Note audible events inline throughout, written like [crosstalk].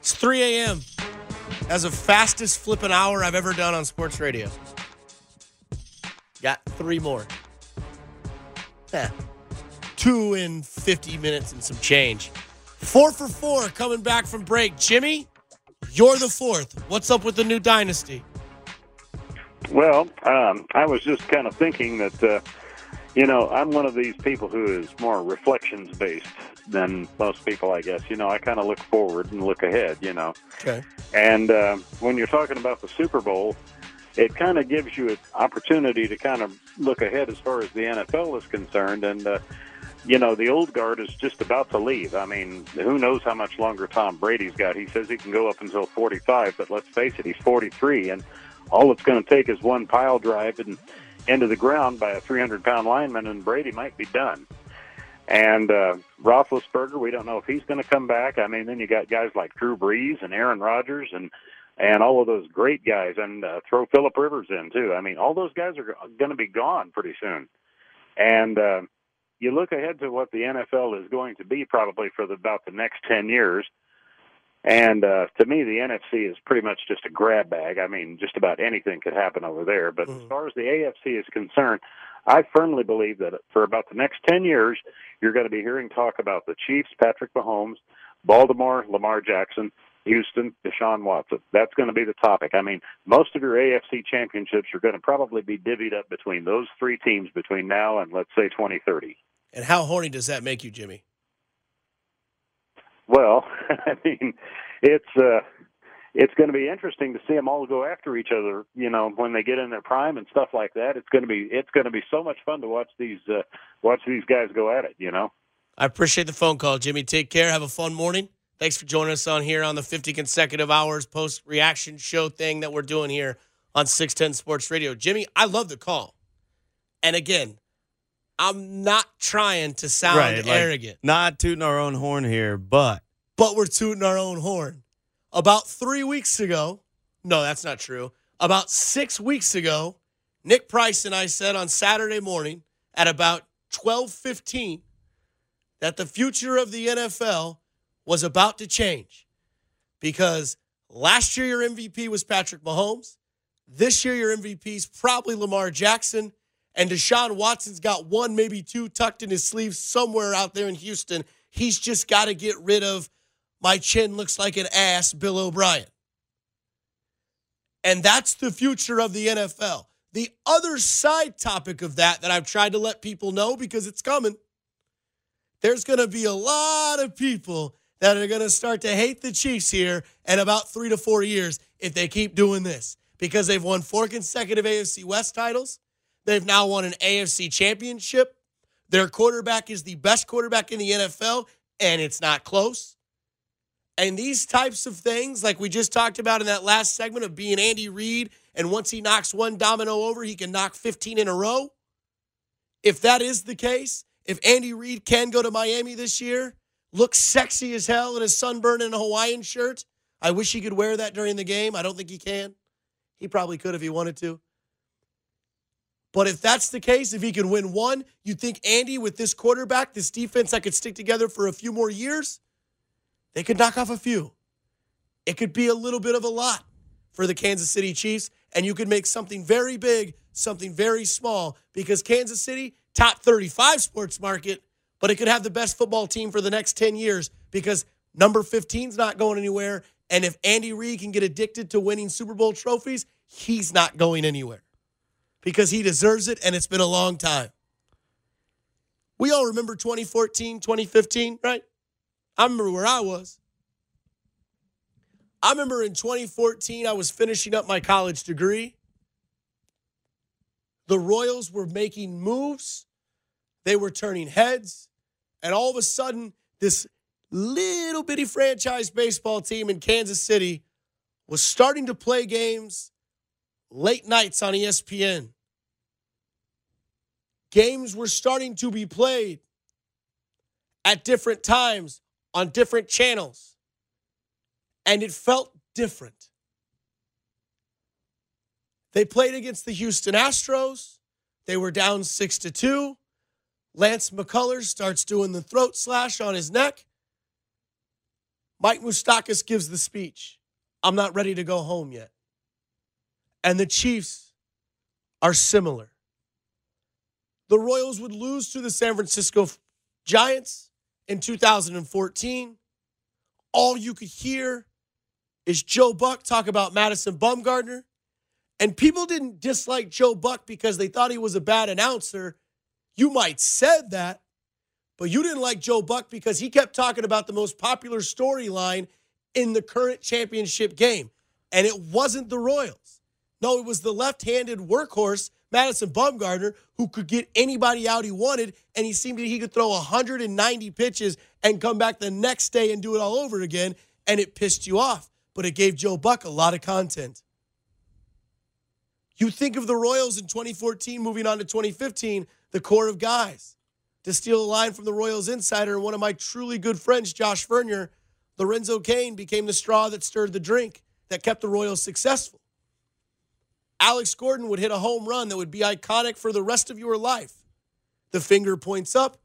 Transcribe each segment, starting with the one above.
It's 3 a.m. That's the fastest flipping hour I've ever done on sports radio. Got three more. Yeah. Two in 50 minutes and some change. Four for four coming back from break. Jimmy, you're the fourth. What's up with the new dynasty? Well, um, I was just kind of thinking that, uh, you know, I'm one of these people who is more reflections based than most people, I guess. You know, I kind of look forward and look ahead, you know. Okay. And uh, when you're talking about the Super Bowl, it kind of gives you an opportunity to kind of look ahead as far as the NFL is concerned. And, uh, you know, the old guard is just about to leave. I mean, who knows how much longer Tom Brady's got? He says he can go up until 45, but let's face it, he's 43. And all it's going to take is one pile drive and into the ground by a 300 pound lineman, and Brady might be done. And uh, Roethlisberger, we don't know if he's going to come back. I mean, then you got guys like Drew Brees and Aaron Rodgers and and all of those great guys, and uh, throw Philip Rivers in too. I mean, all those guys are going to be gone pretty soon. And uh, you look ahead to what the NFL is going to be probably for the, about the next ten years. And uh, to me, the NFC is pretty much just a grab bag. I mean, just about anything could happen over there. But Mhm. as far as the AFC is concerned, I firmly believe that for about the next 10 years, you're going to be hearing talk about the Chiefs, Patrick Mahomes, Baltimore, Lamar Jackson, Houston, Deshaun Watson. That's going to be the topic. I mean, most of your AFC championships are going to probably be divvied up between those three teams between now and, let's say, 2030. And how horny does that make you, Jimmy? Well, [laughs] I mean, it's uh, it's going to be interesting to see them all go after each other. You know, when they get in their prime and stuff like that, it's going to be it's going to be so much fun to watch these uh, watch these guys go at it. You know. I appreciate the phone call, Jimmy. Take care. Have a fun morning. Thanks for joining us on here on the 50 consecutive hours post reaction show thing that we're doing here on 610 Sports Radio. Jimmy, I love the call. And again, I'm not trying to sound Right, like- arrogant, Not tooting our own horn here, but but we're tooting our own horn. About three weeks ago, no, that's not true. About six weeks ago, Nick Price and I said on Saturday morning at about 12:15 that the future of the NFL was about to change because last year your MVP was Patrick Mahomes. This year your MVP is probably Lamar Jackson. And Deshaun Watson's got one, maybe two tucked in his sleeve somewhere out there in Houston. He's just got to get rid of my chin looks like an ass, Bill O'Brien. And that's the future of the NFL. The other side topic of that that I've tried to let people know because it's coming there's going to be a lot of people that are going to start to hate the Chiefs here in about three to four years if they keep doing this because they've won four consecutive AFC West titles. They've now won an AFC championship. Their quarterback is the best quarterback in the NFL, and it's not close. And these types of things, like we just talked about in that last segment of being Andy Reid, and once he knocks one domino over, he can knock 15 in a row. If that is the case, if Andy Reid can go to Miami this year, look sexy as hell in a sunburn and a Hawaiian shirt, I wish he could wear that during the game. I don't think he can. He probably could if he wanted to. But if that's the case, if he can win one, you think Andy, with this quarterback, this defense that could stick together for a few more years, they could knock off a few. It could be a little bit of a lot for the Kansas City Chiefs, and you could make something very big, something very small, because Kansas City, top 35 sports market, but it could have the best football team for the next 10 years because number 15 is not going anywhere. And if Andy Reid can get addicted to winning Super Bowl trophies, he's not going anywhere because he deserves it and it's been a long time. We all remember 2014, 2015, right? I remember where I was. I remember in 2014, I was finishing up my college degree. The Royals were making moves, they were turning heads, and all of a sudden, this little bitty franchise baseball team in Kansas City was starting to play games late nights on ESPN. Games were starting to be played at different times on different channels, and it felt different. They played against the Houston Astros. They were down six to two. Lance McCullers starts doing the throat slash on his neck. Mike Moustakas gives the speech. I'm not ready to go home yet. And the Chiefs are similar. The Royals would lose to the San Francisco Giants in 2014. All you could hear is Joe Buck talk about Madison Bumgarner. And people didn't dislike Joe Buck because they thought he was a bad announcer. You might said that, but you didn't like Joe Buck because he kept talking about the most popular storyline in the current championship game. And it wasn't the Royals. No, it was the left-handed workhorse, Madison Bumgarner, who could get anybody out he wanted, and he seemed to he could throw 190 pitches and come back the next day and do it all over again, and it pissed you off. But it gave Joe Buck a lot of content. You think of the Royals in 2014, moving on to 2015, the core of guys. To steal a line from the Royals insider and one of my truly good friends, Josh Vernier, Lorenzo Cain became the straw that stirred the drink that kept the Royals successful. Alex Gordon would hit a home run that would be iconic for the rest of your life. The finger points up.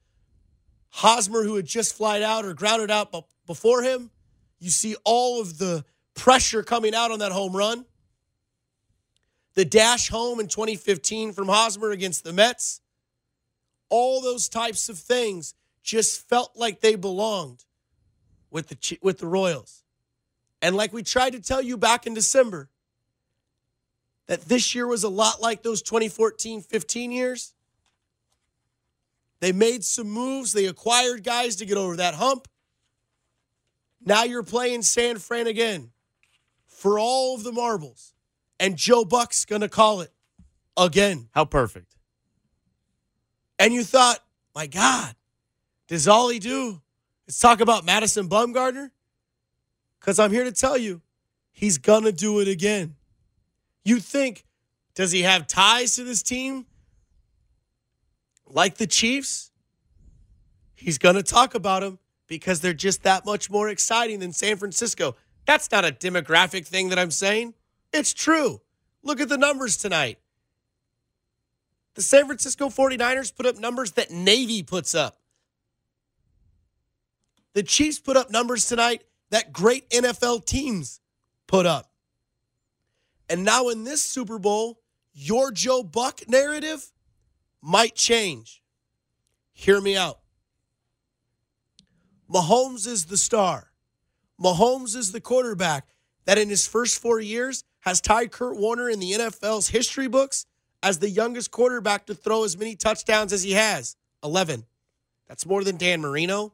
Hosmer, who had just flied out or grounded out before him, you see all of the pressure coming out on that home run. The dash home in 2015 from Hosmer against the Mets. All those types of things just felt like they belonged with the with the Royals. And like we tried to tell you back in December, that this year was a lot like those 2014 15 years. They made some moves, they acquired guys to get over that hump. Now you're playing San Fran again for all of the marbles. And Joe Buck's going to call it again. How perfect. And you thought, my God, does all he do is talk about Madison Bumgarner? Because I'm here to tell you, he's going to do it again. You think, does he have ties to this team? Like the Chiefs? He's going to talk about them because they're just that much more exciting than San Francisco. That's not a demographic thing that I'm saying. It's true. Look at the numbers tonight. The San Francisco 49ers put up numbers that Navy puts up. The Chiefs put up numbers tonight that great NFL teams put up. And now in this Super Bowl, your Joe Buck narrative might change. Hear me out. Mahomes is the star. Mahomes is the quarterback that in his first four years has tied Kurt Warner in the NFL's history books as the youngest quarterback to throw as many touchdowns as he has 11. That's more than Dan Marino.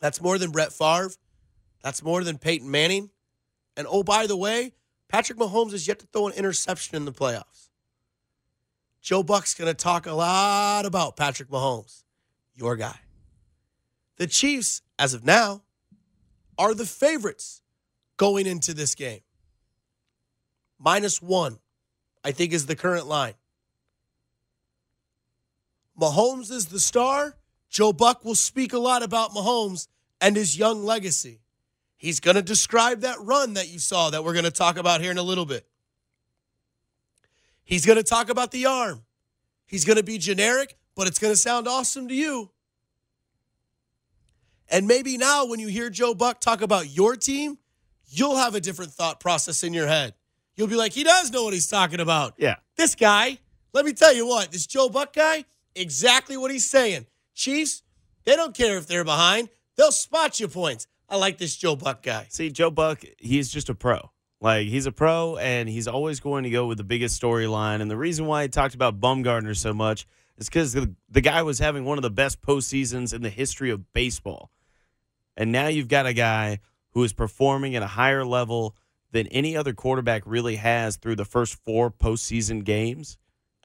That's more than Brett Favre. That's more than Peyton Manning. And oh, by the way, Patrick Mahomes has yet to throw an interception in the playoffs. Joe Buck's going to talk a lot about Patrick Mahomes, your guy. The Chiefs, as of now, are the favorites going into this game. Minus one, I think, is the current line. Mahomes is the star. Joe Buck will speak a lot about Mahomes and his young legacy. He's going to describe that run that you saw that we're going to talk about here in a little bit. He's going to talk about the arm. He's going to be generic, but it's going to sound awesome to you. And maybe now, when you hear Joe Buck talk about your team, you'll have a different thought process in your head. You'll be like, he does know what he's talking about. Yeah. This guy, let me tell you what, this Joe Buck guy, exactly what he's saying. Chiefs, they don't care if they're behind, they'll spot you points. I like this Joe Buck guy. See, Joe Buck, he's just a pro. Like he's a pro, and he's always going to go with the biggest storyline. And the reason why he talked about Bumgarner so much is because the, the guy was having one of the best postseasons in the history of baseball. And now you've got a guy who is performing at a higher level than any other quarterback really has through the first four postseason games.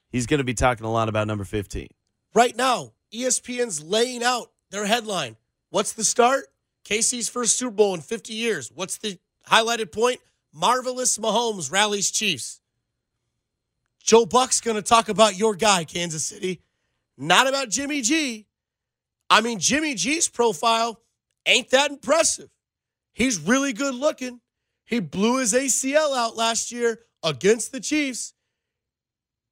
He's going to be talking a lot about number 15. Right now, ESPN's laying out their headline. What's the start? KC's first Super Bowl in 50 years. What's the highlighted point? Marvelous Mahomes rallies Chiefs. Joe Buck's going to talk about your guy, Kansas City, not about Jimmy G. I mean, Jimmy G's profile ain't that impressive. He's really good looking. He blew his ACL out last year against the Chiefs.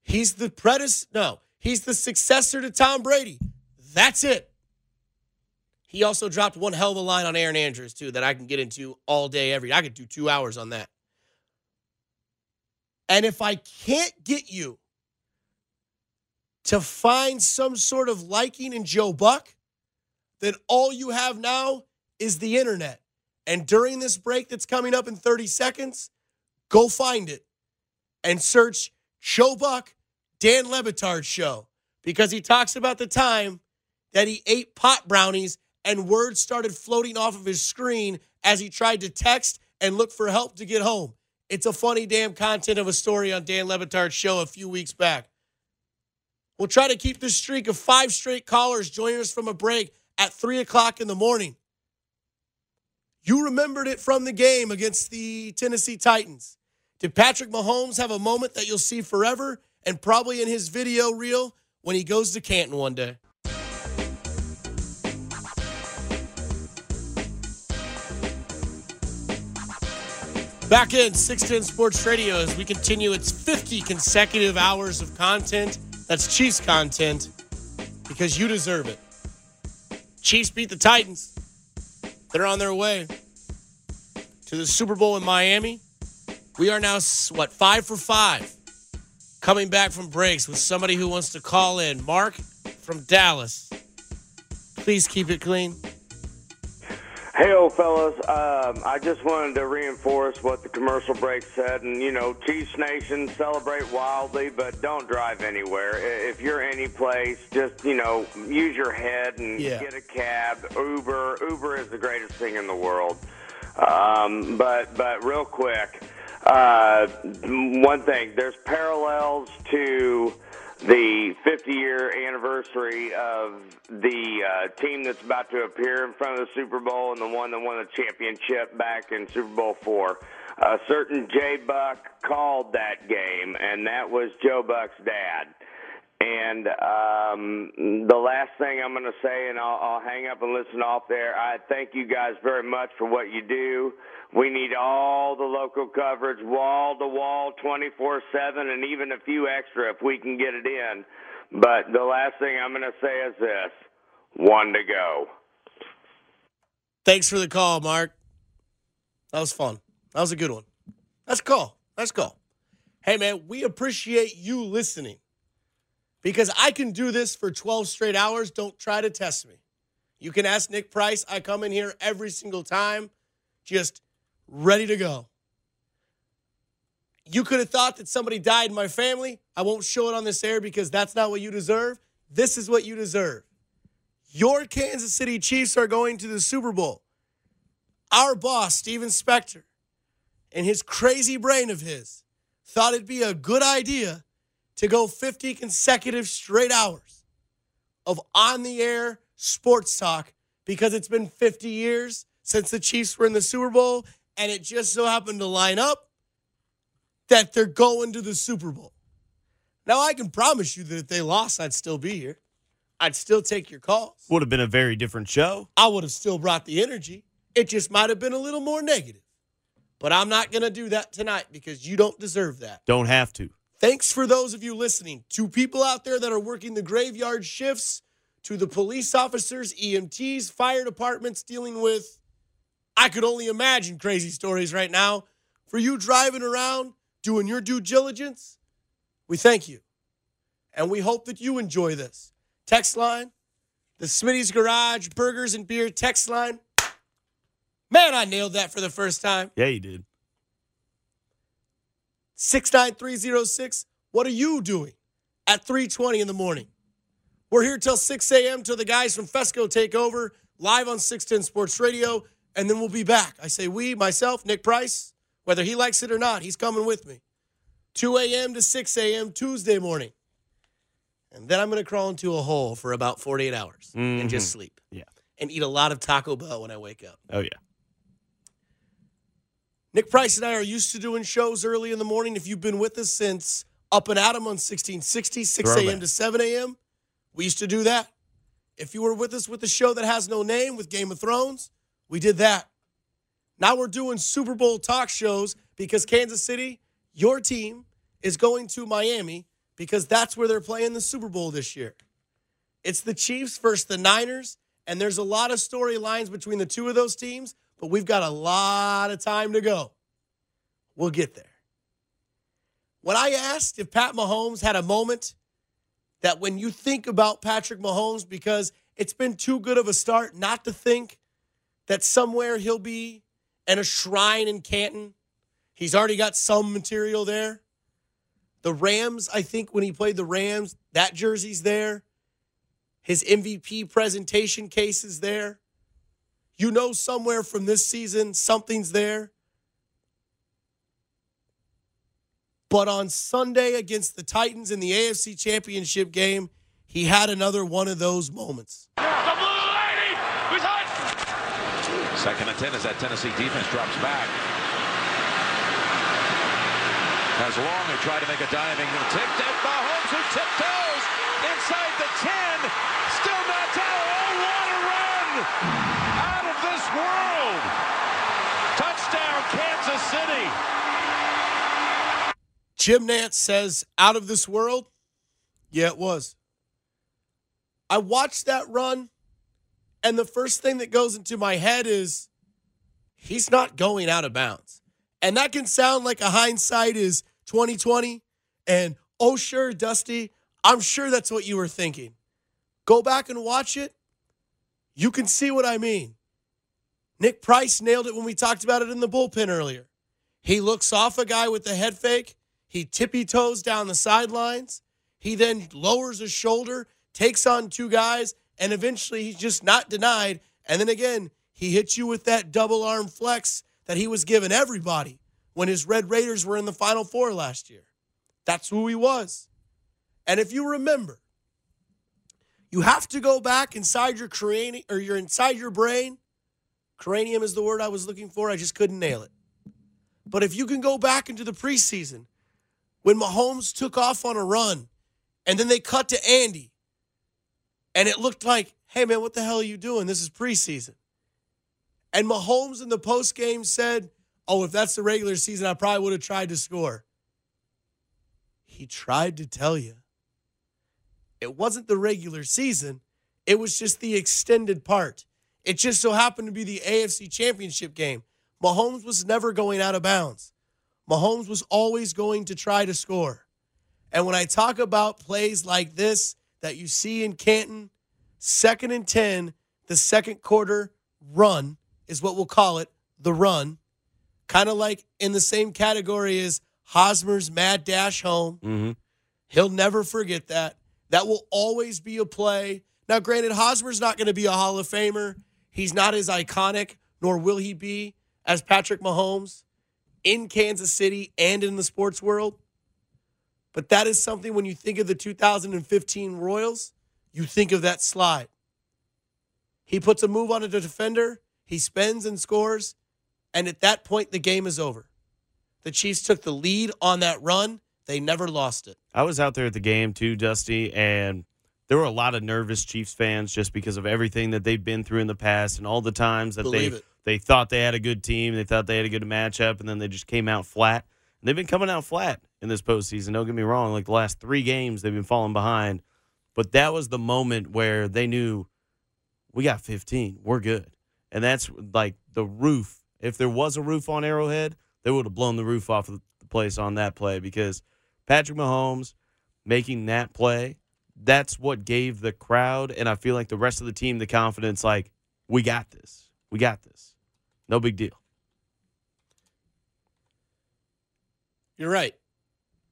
He's the predecessor. No, he's the successor to Tom Brady. That's it. He also dropped one hell of a line on Erin Andrews, too, that I can get into all day, every I could do two hours on that. And if I can't get you to find some sort of liking in Joe Buck, then all you have now is the internet. And during this break that's coming up in 30 seconds, go find it and search Joe Buck, Dan Le Batard show because he talks about the time that he ate pot brownies and words started floating off of his screen as he tried to text and look for help to get home. It's a funny damn content of a story on Dan Le Batard's show a few weeks back. We'll try to keep this streak of five straight callers joining us from a break at 3 o'clock in the morning. You remembered it from the game against the Tennessee Titans. Did Patrick Mahomes have a moment that you'll see forever and probably in his video reel when he goes to Canton one day? Back in 610 Sports Radio as we continue its 50 consecutive hours of content. That's Chiefs content because you deserve it. Chiefs beat the Titans. They're on their way to the Super Bowl in Miami. We are now, what, five for five coming back from breaks with somebody who wants to call in. Mark from Dallas. Please keep it clean. Hey, old fellas. Um, I just wanted to reinforce what the commercial break said. And, you know, Chiefs Nation, celebrate wildly, but don't drive anywhere. If you're any place, just, you know, use your head and Yeah. get a cab. Uber. Uber is the greatest thing in the world. Um, but, but real quick, uh, one thing, there's parallels to the 50 year anniversary of the uh, team that's about to appear in front of the Super Bowl and the one that won the championship back in Super Bowl four. A certain Jack Buck called that game, and that was Joe Buck's dad. And um, the last thing I'm going to say, and I'll, I'll hang up and listen off there. I thank you guys very much for what you do. We need all the local coverage, wall to wall, 24 7, and even a few extra if we can get it in. But the last thing I'm going to say is this one to go. Thanks for the call, Mark. That was fun. That was a good one. That's cool. That's cool. Hey, man, we appreciate you listening because I can do this for 12 straight hours. Don't try to test me. You can ask Nick Price. I come in here every single time, just ready to go. You could have thought that somebody died in my family. I won't show it on this air because that's not what you deserve. This is what you deserve. Your Kansas City Chiefs are going to the Super Bowl. Our boss, Steven Spector, and his crazy brain of his, thought it'd be a good idea to go 50 consecutive straight hours of on the air sports talk because it's been 50 years since the Chiefs were in the Super Bowl, and it just so happened to line up that they're going to the Super Bowl. Now, I can promise you that if they lost, I'd still be here. I'd still take your calls. Would have been a very different show. I would have still brought the energy. It just might have been a little more negative. But I'm not going to do that tonight because you don't deserve that. Don't have to. Thanks for those of you listening. To people out there that are working the graveyard shifts, to the police officers, EMTs, fire departments dealing with, I could only imagine crazy stories right now. For you driving around, doing your due diligence, we thank you. And we hope that you enjoy this. Text line, the Smitty's Garage Burgers and Beer text line. Man, I nailed that for the first time. Yeah, you did. 69306. What are you doing at 320 in the morning? We're here till 6 a.m. till the guys from Fescoe take over live on 610 Sports Radio, and then we'll be back. I say we, myself, Nick Price, whether he likes it or not, he's coming with me. 2 a.m. to 6 a.m. Tuesday morning. And then I'm going to crawl into a hole for about 48 hours and mm-hmm. just sleep Yeah. and eat a lot of Taco Bell when I wake up. Oh, yeah. Nick Price and I are used to doing shows early in the morning. If you've been with us since Up and Adam on 1660, 6 a.m. To 7 a.m., we used to do that. If you were with us with the show that has no name with Game of Thrones, we did that. Now we're doing Super Bowl talk shows because Kansas City, your team, is going to Miami because that's where they're playing the Super Bowl this year. It's the Chiefs versus the Niners, and there's a lot of storylines between the two of those teams, but we've got a lot of time to go. We'll get there. When I asked if Pat Mahomes had a moment that when you think about Patrick Mahomes, because it's been too good of a start not to think that somewhere he'll be in a shrine in Canton. He's already got some material there. The Rams, I think when he played the Rams, that jersey's there. His MVP presentation case is there. You know, somewhere from this season, something's there. But on Sunday against the Titans in the AFC Championship game, he had another one of those moments. Second and 10 as that Tennessee defense drops back. As Long who tried to make a diving tipped at Mahomes who tiptoes inside the 10. Still not down. Oh, what a run! World! Touchdown, Kansas City. Jim Nantz says, out of this world? Yeah, it was. I watched that run, and the first thing that goes into my head is he's not going out of bounds. And that can sound like a hindsight is 2020. And oh, sure, Dusty, I'm sure that's what you were thinking. Go back and watch it. You can see what I mean. Nick Price nailed it when we talked about it in the bullpen earlier. He looks off a guy with the head fake. He tippy toes down the sidelines. He then lowers his shoulder, takes on two guys, and eventually he's just not denied. And then again, he hits you with that double arm flex that he was giving everybody when his Red Raiders were in the Final Four last year. That's who he was. And if you remember, you have to go back inside your cranium or you're inside your brain. Cranium is the word I was looking for. I just couldn't nail it. But if you can go back into the preseason when Mahomes took off on a run and then they cut to Andy and it looked like, hey man, what the hell are you doing? This is preseason. And Mahomes in the post game said, oh, if that's the regular season, I probably would have tried to score. He tried to tell you. It wasn't the regular season, it was just the extended part. It just so happened to be the AFC championship game. Mahomes was never going out of bounds. Mahomes was always going to try to score. And when I talk about plays like this that you see in Canton, second and 10, the second quarter run is what we'll call it the run. Kind of like in the same category as Hosmer's mad dash home. Mm-hmm. He'll never forget that. That will always be a play. Now, granted, Hosmer's not going to be a Hall of Famer. He's not as iconic, nor will he be, as Patrick Mahomes in Kansas City and in the sports world. But that is something when you think of the 2015 Royals, you think of that slide. He puts a move on a defender, he spends and scores, and at that point, the game is over. The Chiefs took the lead on that run. They never lost it. I was out there at the game too, Dusty, and there were a lot of nervous Chiefs fans just because of everything that they've been through in the past and all the times that Believe they it. they thought they had a good team, they thought they had a good matchup, and then they just came out flat. And they've been coming out flat in this postseason. Don't get me wrong; like the last three games, they've been falling behind. But that was the moment where they knew we got 15, we're good, and that's like the roof. If there was a roof on Arrowhead, they would have blown the roof off of the place on that play because Patrick Mahomes making that play, that's what gave the crowd and I feel like the rest of the team the confidence like we got this. We got this. No big deal. You're right.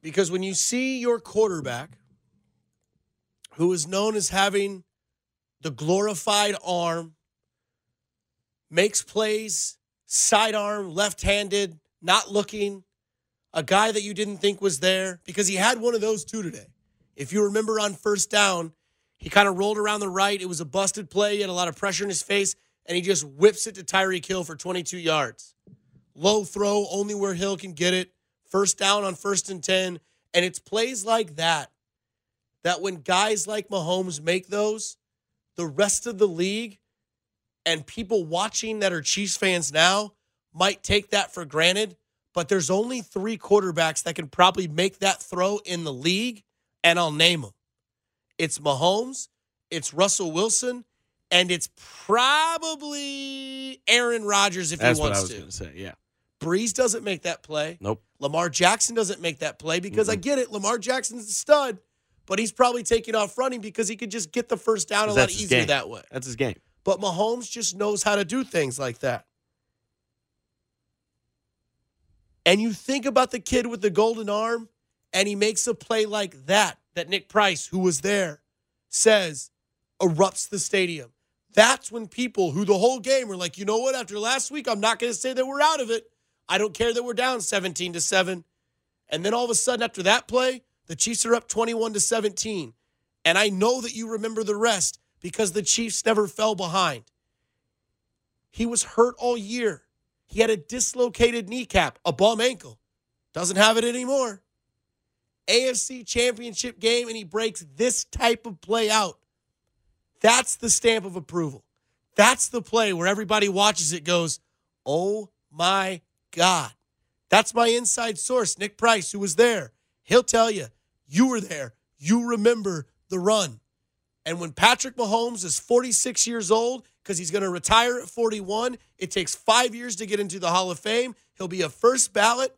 Because when you see your quarterback, who is known as having the glorified arm, makes plays, sidearm, left handed, not looking, a guy that you didn't think was there, because he had one of those two today. If you remember on first down, he kind of rolled around the right. It was a busted play. He had a lot of pressure in his face, and he just whips it to Tyreek Hill for 22 yards. Low throw, only where Hill can get it. First down on first and 10. And it's plays like that that when guys like Mahomes make those, the rest of the league and people watching that are Chiefs fans now might take that for granted. But there's only three quarterbacks that can probably make that throw in the league and I'll name them. It's Mahomes, it's Russell Wilson, and it's probably Aaron Rodgers if That's he what I wants was to. going to say. Yeah. Brees doesn't make that play. Nope. Lamar Jackson doesn't make that play because I get it. Lamar Jackson's a stud, but he's probably taking off running because he could just get the first down a lot easier game. that way. That's his game. But Mahomes just knows how to do things like that. And you think about the kid with the golden arm, and he makes a play like that, that Nick Price, who was there, says erupts the stadium. That's when people who the whole game were like, you know what, after last week, I'm not going to say that we're out of it. I don't care that we're down 17 to 7. And then all of a sudden, after that play, the Chiefs are up 21 to 17. And I know that you remember the rest because the Chiefs never fell behind. He was hurt all year. He had a dislocated kneecap, a bum ankle. Doesn't have it anymore. AFC championship game, and he breaks this type of play out. That's the stamp of approval. That's the play where everybody watches it goes, oh my God. That's my inside source, Nick Price, who was there. He'll tell you, you were there. You remember the run. And when Patrick Mahomes is 46 years old, because he's going to retire at 41, it takes five years to get into the Hall of Fame. He'll be a first ballot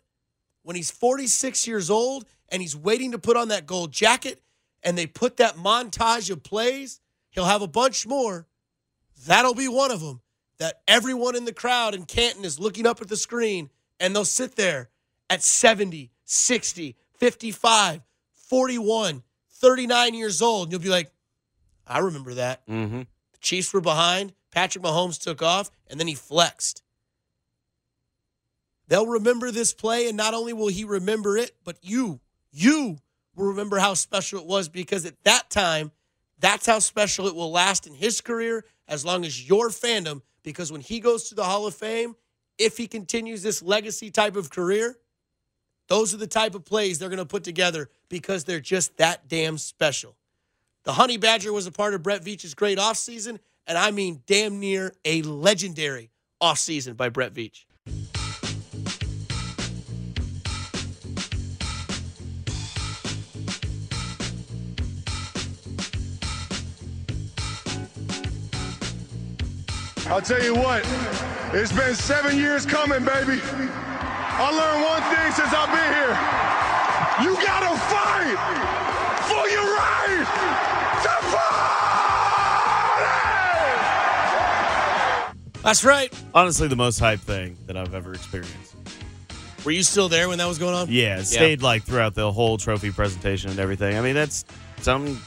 when he's 46 years old and he's waiting to put on that gold jacket and they put that montage of plays. He'll have a bunch more. That'll be one of them that everyone in the crowd in Canton is looking up at the screen and they'll sit there at 70, 60, 55, 41, 39 years old. And you'll be like, I remember that. Mm-hmm. The Chiefs were behind. Patrick Mahomes took off, and then he flexed. They'll remember this play, and not only will he remember it, but you, you will remember how special it was because at that time, that's how special it will last in his career as long as your fandom. Because when he goes to the Hall of Fame, if he continues this legacy type of career, those are the type of plays they're going to put together because they're just that damn special. The Honey Badger was a part of Brett Veach's great offseason, and I mean damn near a legendary offseason by Brett Veach. I'll tell you what, it's been seven years coming, baby. I learned one thing since I've been here. You gotta fight for your right to party! That's right. Honestly, the most hype thing that I've ever experienced. Were you still there when that was going on? Yeah, it stayed like throughout the whole trophy presentation and everything. I mean, that's something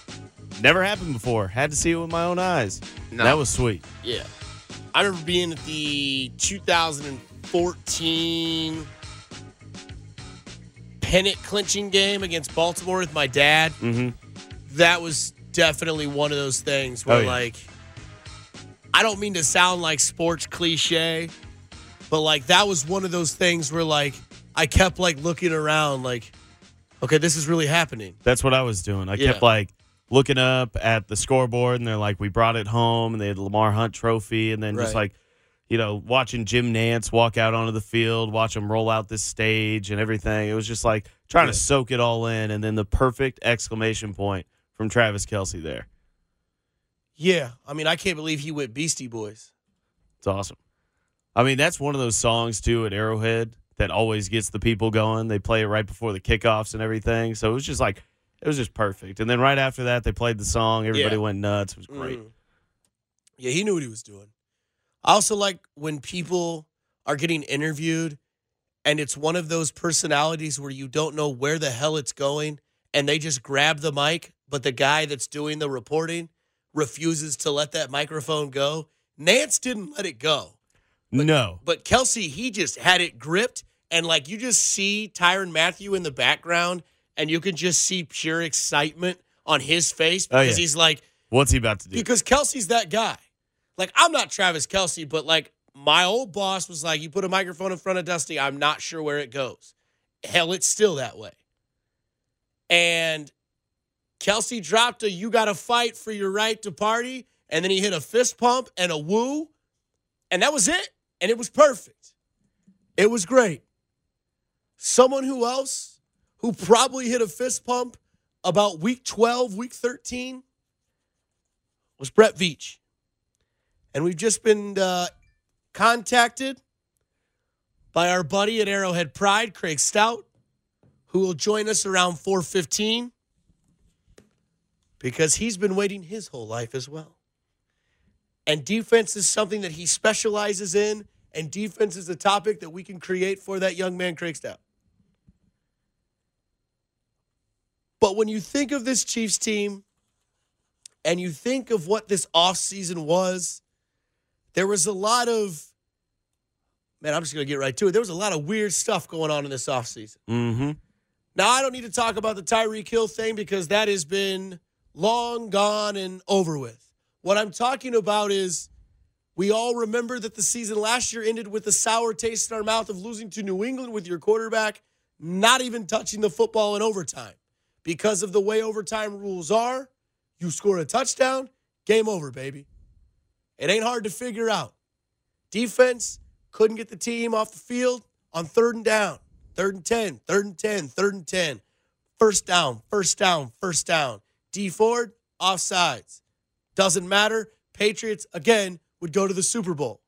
never happened before. Had to see it with my own eyes. No. That was sweet. Yeah. I remember being at the 2014 pennant clinching game against Baltimore with my dad. Mm-hmm. That was definitely one of those things where, Oh, yeah. like, I don't mean to sound like sports cliche, but like that was one of those things where, like, I kept like looking around, like, okay, this is really happening. That's what I was doing. I Yeah. kept like looking up at the scoreboard, and they're like, "We brought it home," and they had the Lamar Hunt Trophy, and then just like, you know, watching Jim Nantz walk out onto the field, watch him roll out this stage and everything. It was just like trying Yeah. to soak it all in, and then the perfect exclamation point from Travis Kelce there. Yeah. I mean, I can't believe he went Beastie Boys. It's awesome. I mean, that's one of those songs too at Arrowhead that always gets the people going. They play it right before the kickoffs and everything. So it was just like it was just perfect. And then right after that, they played the song. Everybody Yeah. went nuts. It was great. Mm. Yeah, he knew what he was doing. I also like when people are getting interviewed and it's one of those personalities where you don't know where the hell it's going and they just grab the mic, but the guy that's doing the reporting refuses to let that microphone go. Nantz didn't let it go. no, But Kelce, he just had it gripped, and like you just see Tyrann Mathieu in the background, and you can just see pure excitement on his face Oh, because yeah. he's like, what's he about to do? because Kelce's that guy. Like, I'm not Travis Kelce, but like my old boss was like, you put a microphone in front of Dusty, I'm not sure where it goes. Hell, it's still that way. And Kelce dropped a you got to fight for your right to party. And then he hit a fist pump and a woo. And that was it. And it was perfect. It was great. Someone who else who probably hit a fist pump, about week 12, week 13 was Brett Veach. And we've just been uh, contacted by our buddy at Arrowhead Pride, Craig Stout, who will join us around 415 because he's been waiting his whole life as well. And defense is something that he specializes in, and defense is a topic that we can create for that young man, Craig Stout. But when you think of this Chiefs team and you think of what this offseason was, there was a lot of, man, I'm just going to get right to it. There was a lot of weird stuff going on in this offseason. Mm-hmm. Now, I don't need to talk about the Tyreek Hill thing because that has been long gone and over with. What I'm talking about is we all remember that the season last year ended with a sour taste in our mouth of losing to New England with your quarterback not even touching the football in overtime. Because of the way overtime rules are, you score a touchdown, game over, baby. It ain't hard to figure out. Defense couldn't get the team off the field on third and down, third and 10, third and 10, third and 10. First down, first down, first down. Dee Ford, offsides. Doesn't matter. Patriots, again, would go to the Super Bowl.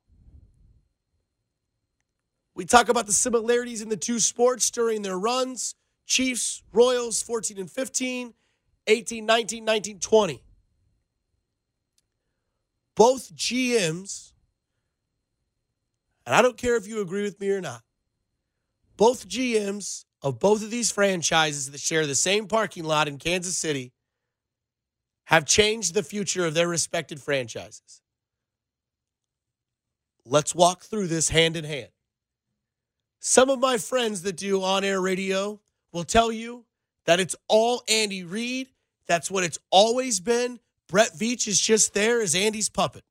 We talk about the similarities in the two sports during their runs. Chiefs, Royals, 14 and 15, 18, 19, 19, 20. Both GMs, and I don't care if you agree with me or not, both GMs of both of these franchises that share the same parking lot in Kansas City have changed the future of their respected franchises. Let's walk through this hand in hand. Some of my friends that do on air radio will tell you that it's all Andy Reid. That's what it's always been. Brett Veach is just there as Andy's puppet.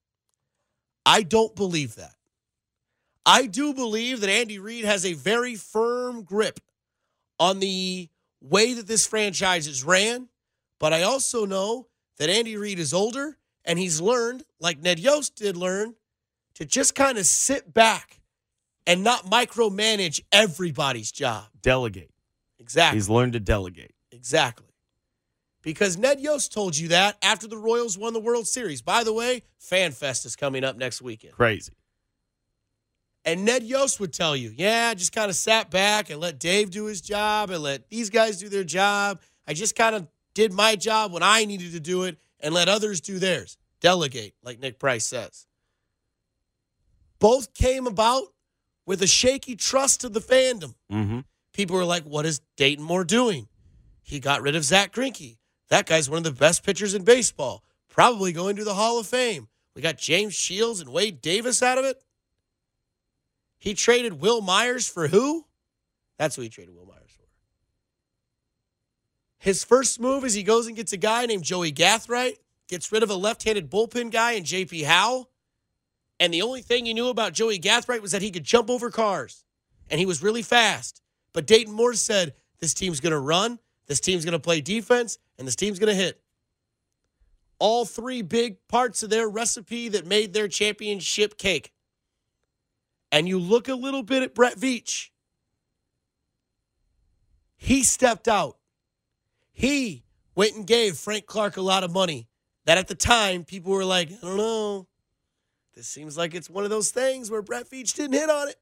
I don't believe that. I do believe that Andy Reid has a very firm grip on the way that this franchise is ran, but I also know that Andy Reid is older and he's learned, like Ned Yost did learn, to just kind of sit back and not micromanage everybody's job. Delegate. Exactly. He's learned to delegate. Exactly. Because Ned Yost told you that after the Royals won the World Series. By the way, FanFest is coming up next weekend. Crazy. And Ned Yost would tell you, yeah, I just kind of sat back and let Dave do his job and let these guys do their job. I just kind of did my job when I needed to do it and let others do theirs. Delegate, like Nick Price says. Both came about with a shaky trust of the fandom. Mm-hmm. People were like, what is Dayton Moore doing? He got rid of Zack Greinke. That guy's one of the best pitchers in baseball, probably going to the Hall of Fame. We got James Shields and Wade Davis out of it. He traded Wil Myers for who? That's who he traded Wil Myers for. His first move is he goes and gets a guy named Joey Gathright, gets rid of a left handed bullpen guy in JP Howell. And the only thing he knew about Joey Gathright was that he could jump over cars and he was really fast. But Dayton Moore said, this team's going to run, this team's going to play defense, and this team's going to hit. All three big parts of their recipe that made their championship cake. And you look a little bit at Brett Veach. He stepped out. He went and gave Frank Clark a lot of money that at the time people were like, I don't know. This seems like it's one of those things where Brett Veach didn't hit on it.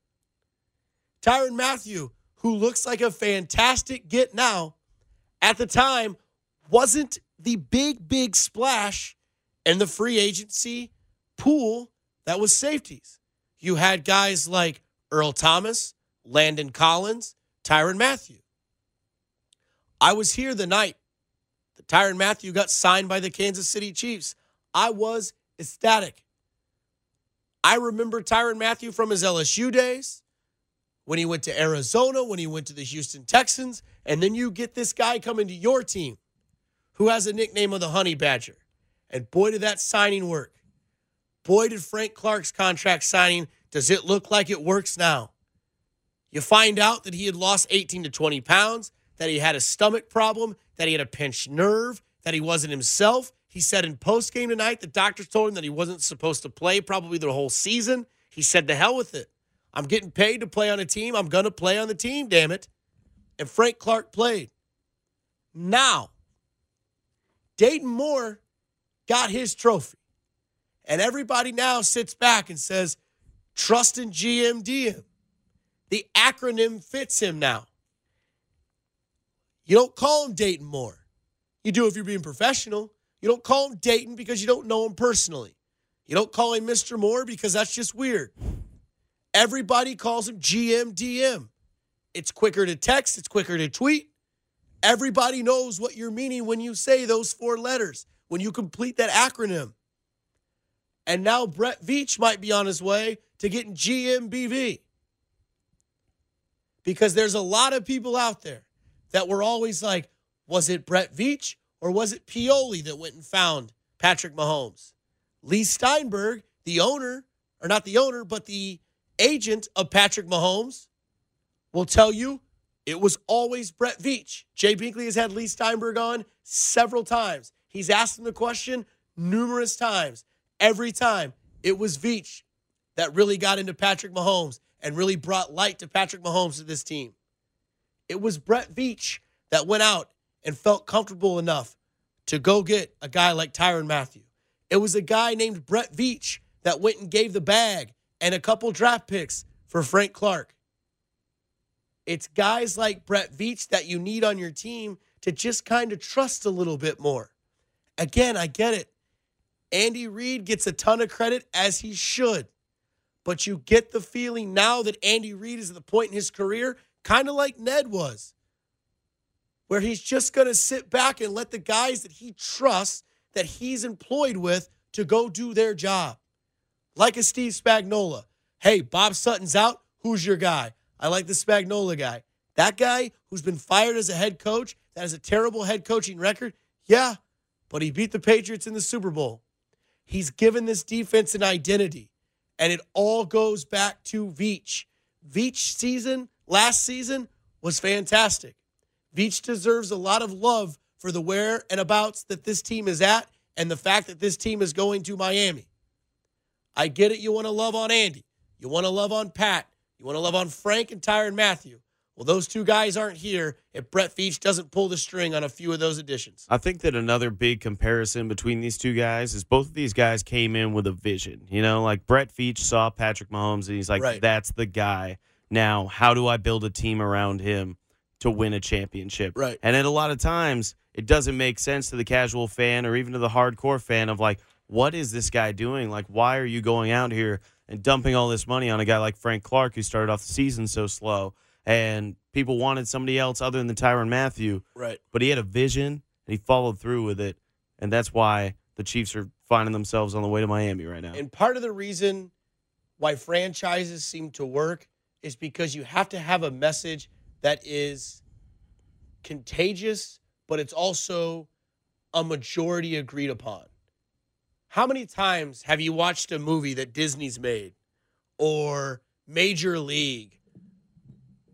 Tyrann Mathieu, who looks like a fantastic get now, at the time wasn't the big, big splash in the free agency pool that was safeties. You had guys like Earl Thomas, Landon Collins, Tyrann Mathieu. I was here the night that Tyrann Mathieu got signed by the Kansas City Chiefs. I was ecstatic. I remember Tyrann Mathieu from his LSU days, when he went to Arizona, when he went to the Houston Texans, and then you get this guy coming to your team who has a nickname of the Honey Badger. And boy, did that signing work. Boy, did Frank Clark's contract signing, does it look like it works now? You find out that he had lost 18 to 20 pounds, that he had a stomach problem, that he had a pinched nerve, that he wasn't himself. He said in post game tonight, the doctors told him that he wasn't supposed to play probably the whole season. He said, to hell with it. I'm getting paid to play on a team. I'm going to play on the team, damn it. And Frank Clark played. Now, Dayton Moore got his trophy. And everybody now sits back and says, trust in GMDM. The acronym fits him now. You don't call him Dayton Moore. You do if you're being professional. You don't call him Dayton because you don't know him personally. You don't call him Mr. Moore because that's just weird. Everybody calls him GMDM. It's quicker to text, it's quicker to tweet. Everybody knows what you're meaning when you say those four letters, when you complete that acronym. And now Brett Veach might be on his way to getting GMBV. Because there's a lot of people out there that were always like, was it Brett Veach or was it Pioli that went and found Patrick Mahomes? Leigh Steinberg, the owner, or not the owner, but the agent of Patrick Mahomes, will tell you it was always Brett Veach. Jay Binkley has had Leigh Steinberg on several times. He's asked him the question numerous times. Every time it was Veach that really got into Patrick Mahomes and really brought light to Patrick Mahomes to this team. It was Brett Veach that went out and felt comfortable enough to go get a guy like Tyrann Mathieu. It was a guy named Brett Veach that went and gave the bag and a couple draft picks for Frank Clark. It's guys like Brett Veach that you need on your team to just kind of trust a little bit more. Again, I get it. Andy Reid gets a ton of credit as he should. But you get the feeling now that Andy Reid is at the point in his career, kind of like Ned was, where he's just going to sit back and let the guys that he trusts, that he's employed with, to go do their job. Like a Steve Spagnuolo. Hey, Bob Sutton's out. Who's your guy? I like the Spagnuolo guy. That guy who's been fired as a head coach, that has a terrible head coaching record, yeah, but he beat the Patriots in the Super Bowl. He's given this defense an identity, and it all goes back to Veach. Veach season, last season, was fantastic. Veach deserves a lot of love for the where and abouts that this team is at and the fact that this team is going to Miami. I get it. You want to love on Andy. You want to love on Pat. You want to love on Frank and Tyrann Mathieu. Well, those two guys aren't here if Brett Veach doesn't pull the string on a few of those additions. I think that another big comparison between these two guys is both of these guys came in with a vision. You know, like Brett Veach saw Patrick Mahomes and he's like, Right. that's the guy. Now, how do I build a team around him to win a championship? Right. And at a lot of times, it doesn't make sense to the casual fan or even to the hardcore fan of like, what is this guy doing? Like, why are you going out here and dumping all this money on a guy like Frank Clark who started off the season so slow? And people wanted somebody else other than Tyrann Mathieu Right. but he had a vision and he followed through with it, and that's why the Chiefs are finding themselves on the way to Miami right now. And part of the reason why franchises seem to work is because you have to have a message that is contagious, but it's also a majority agreed upon. How many times have you watched a movie that Disney's made or Major League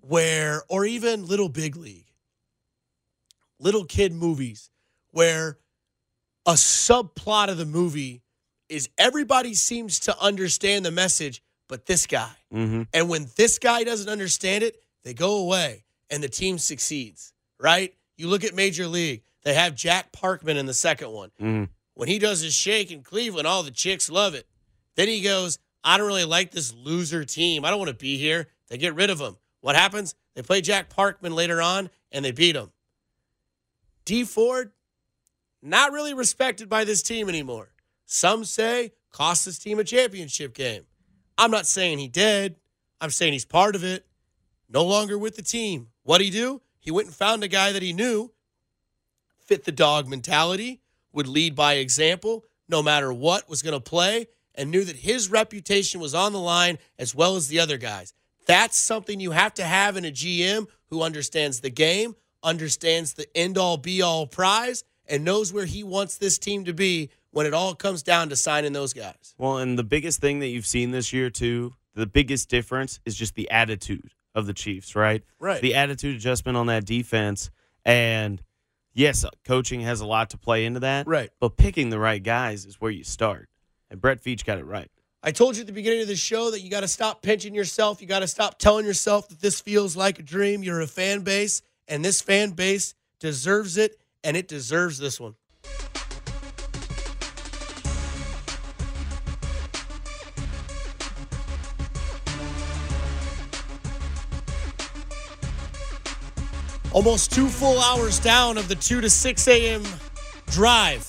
where or even Little Big League? Little kid movies where a subplot of the movie is everybody seems to understand the message, but this guy. mm-hmm. And when this guy doesn't understand it, they go away and the team succeeds, right? You look at Major League, they have Jack Parkman in the second one. Mhm. When he does his shake in Cleveland, all the chicks love it. Then he goes, I don't really like this loser team. I don't want to be here. They get rid of him. What happens? They play Jack Parkman later on and they beat him. Dee Ford, not really respected by this team anymore. Some say cost this team a championship game. I'm not saying he did. I'm saying he's part of it. No longer with the team. What'd he do? He went and found a guy that he knew fit the dog mentality, would lead by example, no matter what was going to play, and knew that his reputation was on the line as well as the other guys. That's something you have to have in a GM who understands the game, understands the end all be all prize, and knows where he wants this team to be when it all comes down to signing those guys. Well, and the biggest thing that you've seen this year too, the biggest difference is just the attitude of the Chiefs, right? Right. The attitude adjustment on that defense, and yes, uh, coaching has a lot to play into that, Right. But picking the right guys is where you start, and Brett Veach got it right. I told you at the beginning of the show that you got to stop pinching yourself. You got to stop telling yourself that this feels like a dream. You're a fan base, and this fan base deserves it, and it deserves this one. Almost two full hours down of the 2 to 6 a.m. drive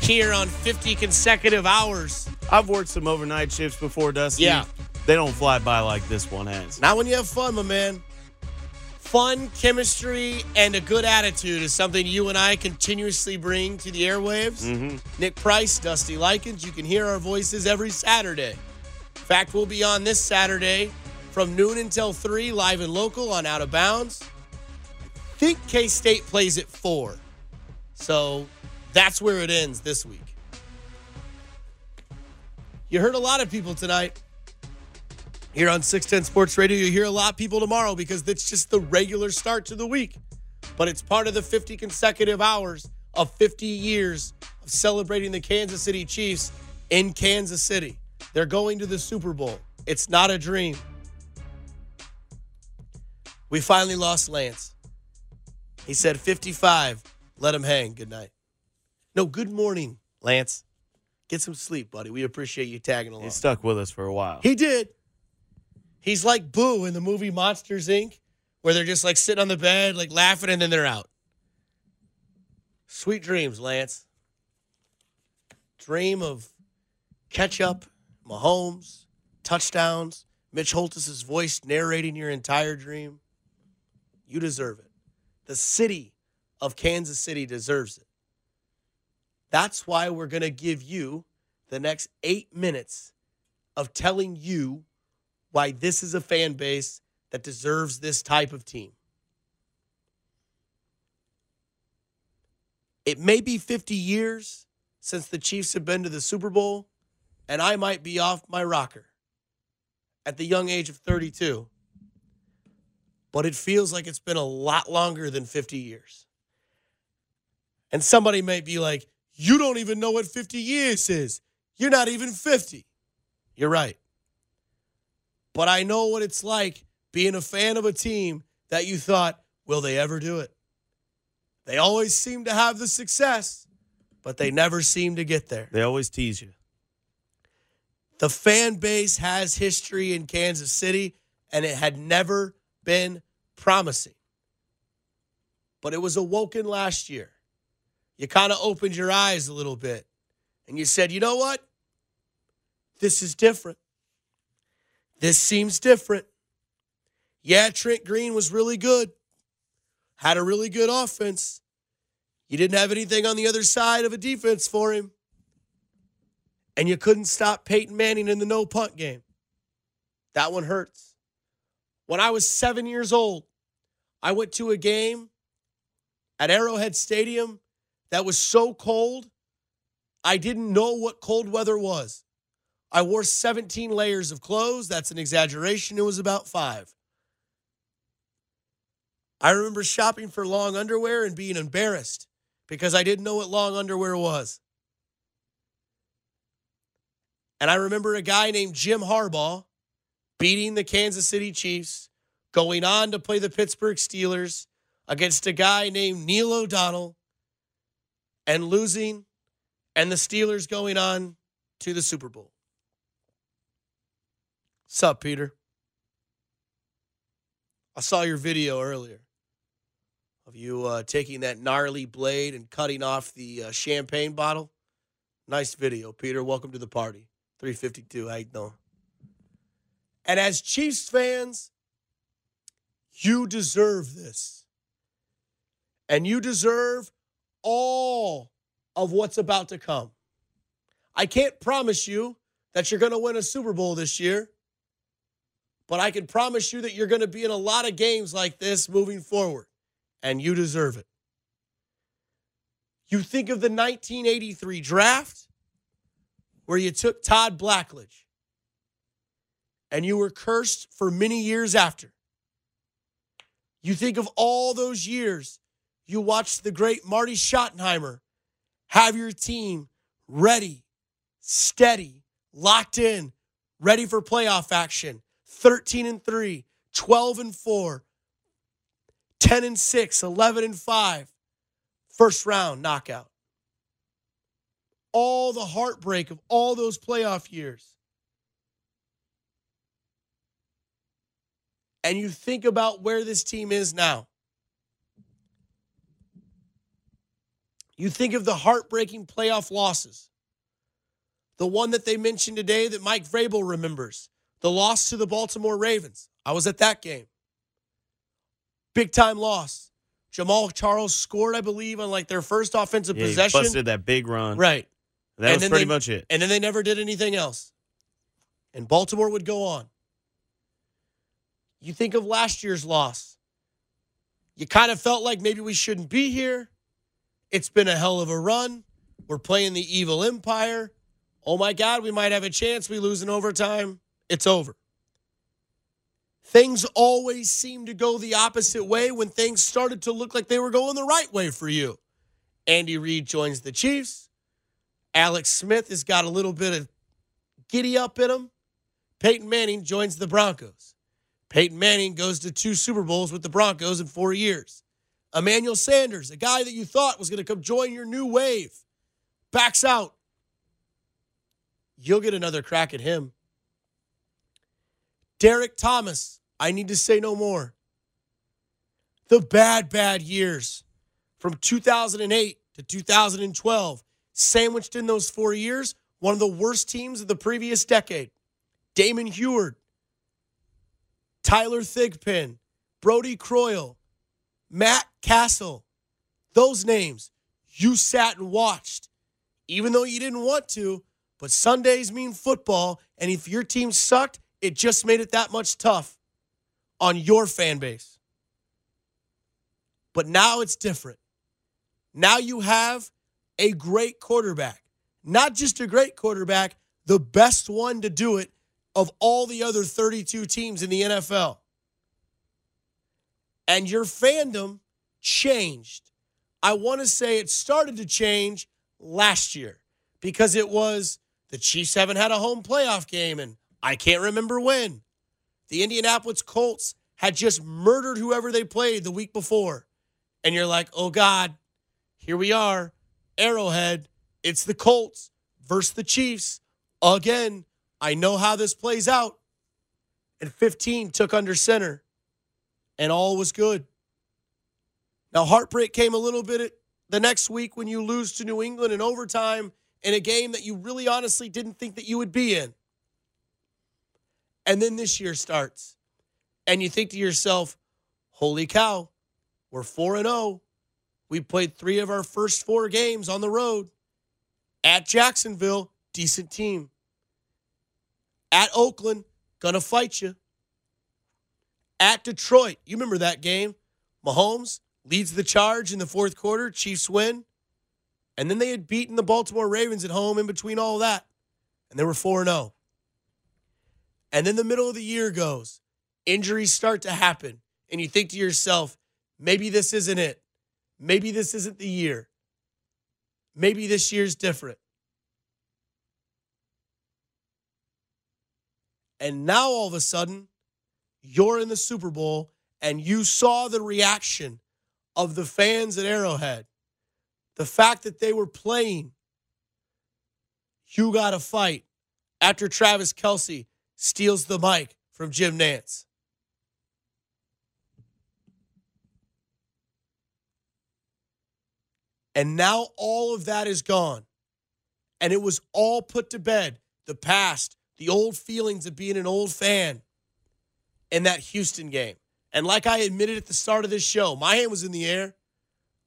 here on 50 consecutive hours. I've worked some overnight shifts before, Dusty. Yeah. They don't fly by like this one has. Not when you have fun, my man. Fun, chemistry, and a good attitude is something you and I continuously bring to the airwaves. Mm-hmm. Nick Price, Dusty Likens, you can hear our voices every Saturday. In fact, we'll be on this Saturday from noon until 3, live and local on Out of Bounds. Think K State plays at 4. So that's where it ends this week. You heard a lot of people tonight here on 610 Sports Radio. You hear a lot of people tomorrow because that's just the regular start to the week. But it's part of the 50 consecutive hours of 50 years of celebrating the Kansas City Chiefs in Kansas City. They're going to the Super Bowl. It's not a dream. We finally lost Lance. He said 55. Let him hang. Good night. No, good morning, Lance. Get some sleep, buddy. We appreciate you tagging along. He stuck with us for a while. He did. He's like Boo in the movie Monsters Inc., where they're just like sitting on the bed, like laughing, and then they're out. Sweet dreams, Lance. Dream of ketchup, Mahomes, touchdowns, Mitch Holthus's voice narrating your entire dream. You deserve it. The city of Kansas City deserves it. That's why we're going to give you the next eight minutes of telling you why this is a fan base that deserves this type of team. It may be 50 years since the Chiefs have been to the Super Bowl, and I might be off my rocker at the young age of 32. But it feels like it's been a lot longer than 50 years. And somebody might be like, You don't even know what 50 years is. You're not even 50. You're right. But I know what it's like being a fan of a team that you thought, Will they ever do it? They always seem to have the success, but they never seem to get there. They always tease you. The fan base has history in Kansas City, and it had never been promising. But it was awoken last year. You kind of opened your eyes a little bit, and you said, you know what? This is different. This seems different. Yeah, Trent Green was really good, had a really good offense. You didn't have anything on the other side of a defense for him and you couldn't stop Peyton Manning in the no punt game. That one hurts. When I was seven years old, I went to a game at Arrowhead Stadium that was so cold, I didn't know what cold weather was. I wore 17 layers of clothes. That's an exaggeration. It was about five. I remember shopping for long underwear and being embarrassed because I didn't know what long underwear was. And I remember a guy named Jim Harbaugh beating the Kansas City Chiefs, going on to play the Pittsburgh Steelers against a guy named Neil O'Donnell and losing, and the Steelers going on to the Super Bowl. Sup, Peter? I saw your video earlier of you uh, taking that gnarly blade and cutting off the uh, champagne bottle. Nice video, Peter. Welcome to the party. 352. How you? And as Chiefs fans, you deserve this. And you deserve all of what's about to come. I can't promise you that you're going to win a Super Bowl this year, but I can promise you that you're going to be in a lot of games like this moving forward, and you deserve it. You think of the 1983 draft where you took Todd Blackledge and you were cursed for many years after. You think of all those years you watched the great Marty Schottenheimer have your team ready, steady, locked in, ready for playoff action. 13 and 3, 12 and 4, 10 and 6, 11 and 5. First round knockout. All the heartbreak of all those playoff years, and you think about where this team is now, you think of the heartbreaking playoff losses. The one that they mentioned today that Mike Vrabel remembers, the loss to the Baltimore Ravens. I was at that game. Big time loss. Jamaal Charles scored, I believe, on like their first offensive Yeah, possession. busted that big run. Right. That And was pretty they- much it. And then they never did anything else. And Baltimore would go on. You think of last year's loss. You kind of felt like maybe we shouldn't be here. It's been a hell of a run. We're playing the evil empire. Oh my God, we might have a chance. We lose in overtime. It's over. Things always seem to go the opposite way when things started to look like they were going the right way for you. Andy Reid joins the Chiefs. Alex Smith has got a little bit of giddy up in him. Peyton Manning joins the Broncos. Peyton Manning goes to two Super Bowls with the Broncos in four years. Emmanuel Sanders, a guy that you thought was going to come join your new wave, backs out. You'll get another crack at him. Derrick Thomas, I need to say no more. The bad, bad years from 2008 to 2012, sandwiched in those four years, one of the worst teams of the previous decade. Damon Huard, Tyler Thigpen, Brodie Croyle, Matt Cassel. Those names you sat and watched, even though you didn't want to. But Sundays mean football, and if your team sucked, it just made it that much tough on your fan base. But now it's different. Now you have a great quarterback. Not just a great quarterback, the best one to do it of all the other 32 teams in the NFL. And your fandom changed. I want to say it started to change last year because it was the Chiefs haven't had a home playoff game, and I can't remember when. The Indianapolis Colts had just murdered whoever they played the week before. And you're like, oh God, here we are, Arrowhead. It's the Colts versus the Chiefs. Again, I know how this plays out. And 15 took under center, and all was good. Now, heartbreak came a little bit the next week when you lose to New England in overtime in a game that you really honestly didn't think that you would be in. And then this year starts, and you think to yourself, holy cow, we're 4 and 0. We played three of our first four games on the road. At Jacksonville, decent team. At Oakland, gonna fight you. At Detroit, you remember that game? Mahomes leads the charge in the fourth quarter. Chiefs win. And then they had beaten the Baltimore Ravens at home in between all that. And they were 4 0. And then the middle of the year goes. Injuries start to happen. And you think to yourself, maybe this isn't it. Maybe this isn't the year. Maybe this year's different. And now all of a sudden, you're in the Super Bowl and you saw the reaction of the fans at Arrowhead. The fact that they were playing, you got to fight after Travis Kelce steals the mic from Jim Nantz. And now all of that is gone. And it was all put to bed. The past, the old feelings of being an old fan in that Houston game. And like I admitted at the start of this show, my hand was in the air.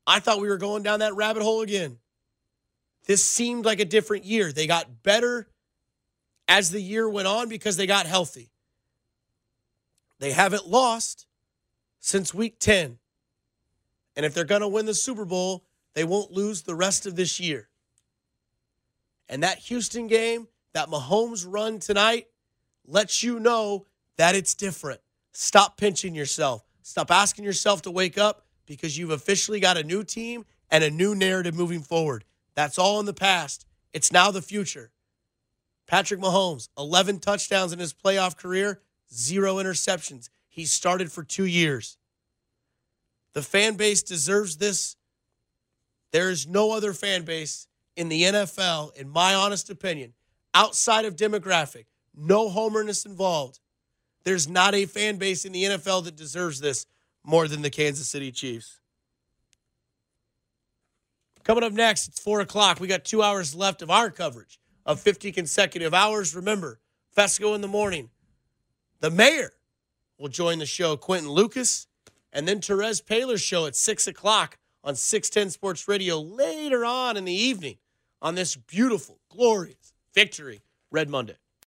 I thought we were going down that rabbit hole again. This seemed like a different year. They got better as the year went on because they got healthy. They haven't lost since week 10. And if they're going to win the Super Bowl, they won't lose the rest of this year. And that Houston game, that Mahomes run tonight, lets you know that it's different. Stop pinching yourself. Stop asking yourself to wake up because you've officially got a new team and a new narrative moving forward. That's all in the past. It's now the future. Patrick Mahomes, 11 touchdowns in his playoff career, zero interceptions. He started for two years. The fan base deserves this. There is no other fan base in the NFL, in my honest opinion, outside of demographic, no homerness involved. There's not a fan base in the NFL that deserves this more than the Kansas City Chiefs. Coming up next, it's four o'clock. We got two hours left of our coverage of 50 consecutive hours. Remember, Fescoe in the morning. The mayor will join the show, Quinton Lucas, and then Terez Paylor's show at six o'clock on 610 Sports Radio later on in the evening on this beautiful, glorious victory, Red Monday.